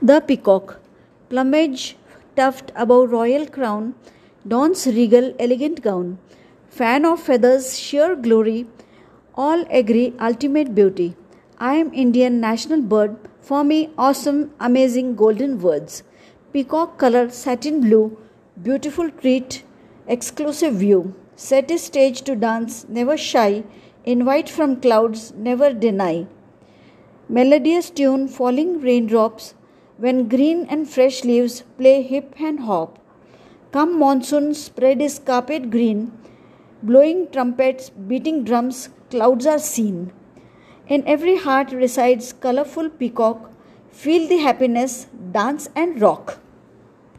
The peacock, plumage tuft above royal crown, dons regal elegant gown. Fan of feathers, sheer glory, all agree ultimate beauty. I am Indian national bird, for me awesome, amazing golden words. Peacock color, satin blue, beautiful treat, exclusive view. Set a stage to dance, never shy, invite from clouds, never deny. Melodious tune, falling raindrops, when green and fresh leaves play hip and hop. Come monsoon, spread his carpet green, blowing trumpets, beating drums, clouds are seen. In every heart resides colorful peacock. Feel the happiness, dance and rock.